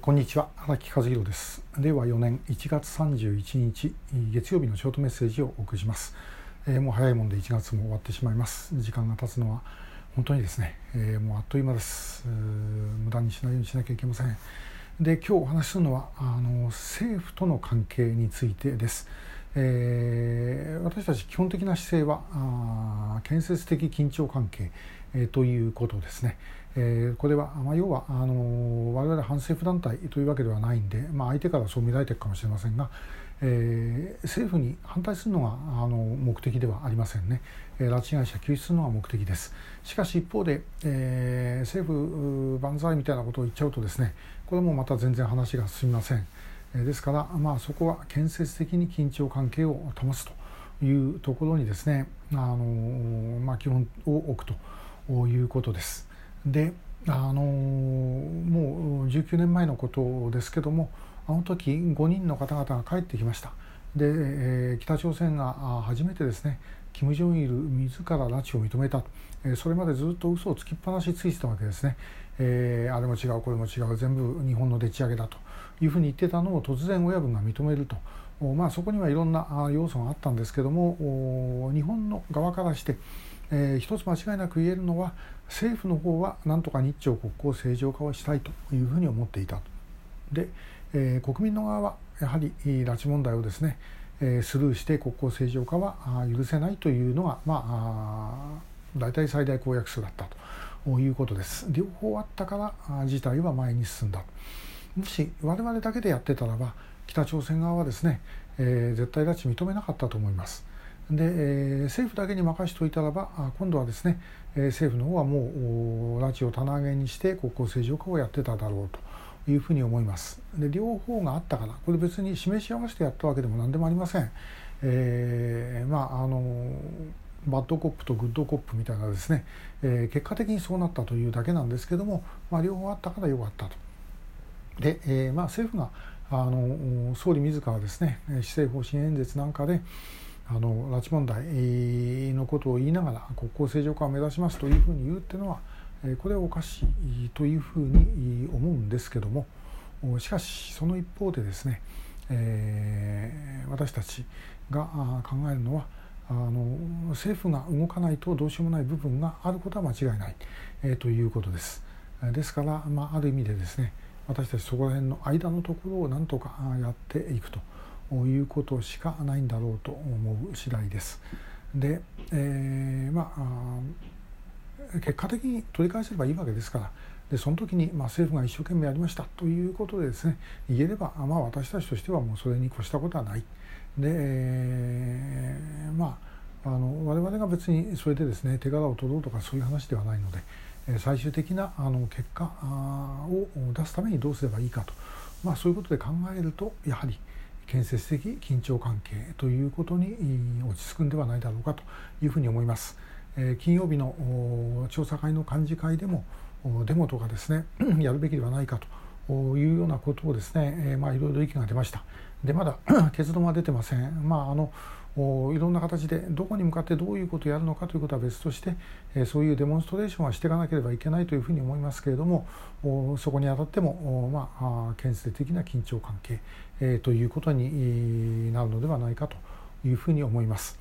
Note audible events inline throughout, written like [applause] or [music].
こんにちは荒木和弘です。令和4年1月31日月曜日のショートメッセージをお送りします、えー、もう早いもんで1月も終わってしまいます。時間が経つのは本当にですね、えー、もうあっという間です。無駄にしないようにしなきゃいけません。で今日お話しするのはあの政府との関係についてです、えー、私たち基本的な姿勢は建設的緊張関係、え、ということですね、えー、これは、まあ、要はあの我々反政府団体というわけではないんで、まあ、相手からそう見られているかもしれませんが、えー、政府に反対するのがあの目的ではありませんね、えー、拉致被害者救出するのが目的です。しかし一方で、えー、政府万歳みたいなことを言っちゃうとですねこれもまた全然話が進みません、えー、ですから、まあ、そこは建設的に緊張関係を保つというところにですねあの、まあ、基本を置くと。いうことです。であのもう19年前のことですけどもあの時5人の方々が帰ってきました。で、北朝鮮が初めてですね金正日自ら拉致を認めた、それまでずっと嘘をつきっぱなしついてたわけですね、えー、あれも違うこれも違う全部日本のでっち上げだと。いうふうに言ってたのを突然親分が認めると。まあ、そこにはいろんな要素があったんですけども日本の側からしてえー、一つ間違いなく言えるのは政府の方はなんとか日朝国交正常化をしたいというふうに思っていたで、えー、国民の側はやはり拉致問題をですね、えー、スルーして国交正常化は許せないというのが、まあ、大体最大公約数だったということです。両方あったから事態は前に進んだもし我々だけでやってたらば北朝鮮側はですね、えー、絶対拉致認めなかったと思います。で、えー、政府だけに任せておいたらば今度はですね、えー、政府の方はもう拉致を棚上げにして国交正常化をやってただろうというふうに思いますで両方があったからこれ別に示し合わせてやったわけでも何でもありません、えー、まああのバッドコップとグッドコップみたいなですね、えー、結果的にそうなったというだけなんですけども、まあ、両方あったからよかったと。で、えーまあ、政府があの総理自らですね施政方針演説なんかで、あの拉致問題のことを言いながら国交正常化を目指しますというふうに言うっていうのはこれはおかしいというふうに思うんですけどもしかしその一方でですね、えー、私たちが考えるのはあの政府が動かないとどうしようもない部分があることは間違いない、えー、ということです。ですから、まあ、ある意味でですね私たちそこら辺の間のところをなんとかやっていくと。いうことしかないんだろうと思う次第です。で、えー、まあ結果的に取り返せればいいわけですからでその時に、まあ、政府が一生懸命やりましたということでですね言えれば、まあ、私たちとしてはもうそれに越したことはない。で、えー、まああの我々が別にそれでですね手柄を取ろうとかそういう話ではないので最終的なあの結果を出すためにどうすればいいかと、まあ、そういうことで考えるとやはり建設的緊張関係ということに落ち着くんではないだろうかというふうに思います。え金曜日の調査会の幹事会でもデモとかですね [clears throat] やるべきではないかというようなことをですね、えまあ、いろいろ意見が出ました。でまだ [clears throat] 結論は出てません。まああのいろんな形でどこに向かってどういうことをやるのかということは別としてそういうデモンストレーションはしていかなければいけないというふうに思いますけれどもそこにあたっても、まあ、建設的な緊張関係ということになるのではないかというふうに思います。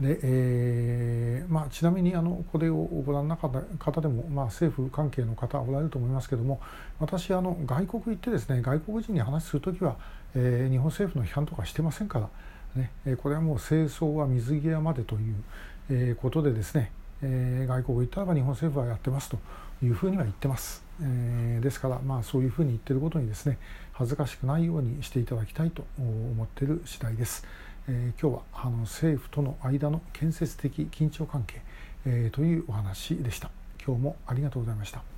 でえーまあ、ちなみにあのこれをご覧になった方でも、まあ、政府関係の方おられると思いますけれども私あの外国行ってですね外国人に話する時は、えー、日本政府の批判とかしてませんからね、これはもう清掃は水際までということでですね、え外国行ったらば日本政府はやってますというふうには言ってます、えー、ですからまあそういうふうに言ってることにですね恥ずかしくないようにしていただきたいと思っている次第です、えー、今日はあの政府との間の建設的緊張関係、えー、というお話でした。今日もありがとうございました。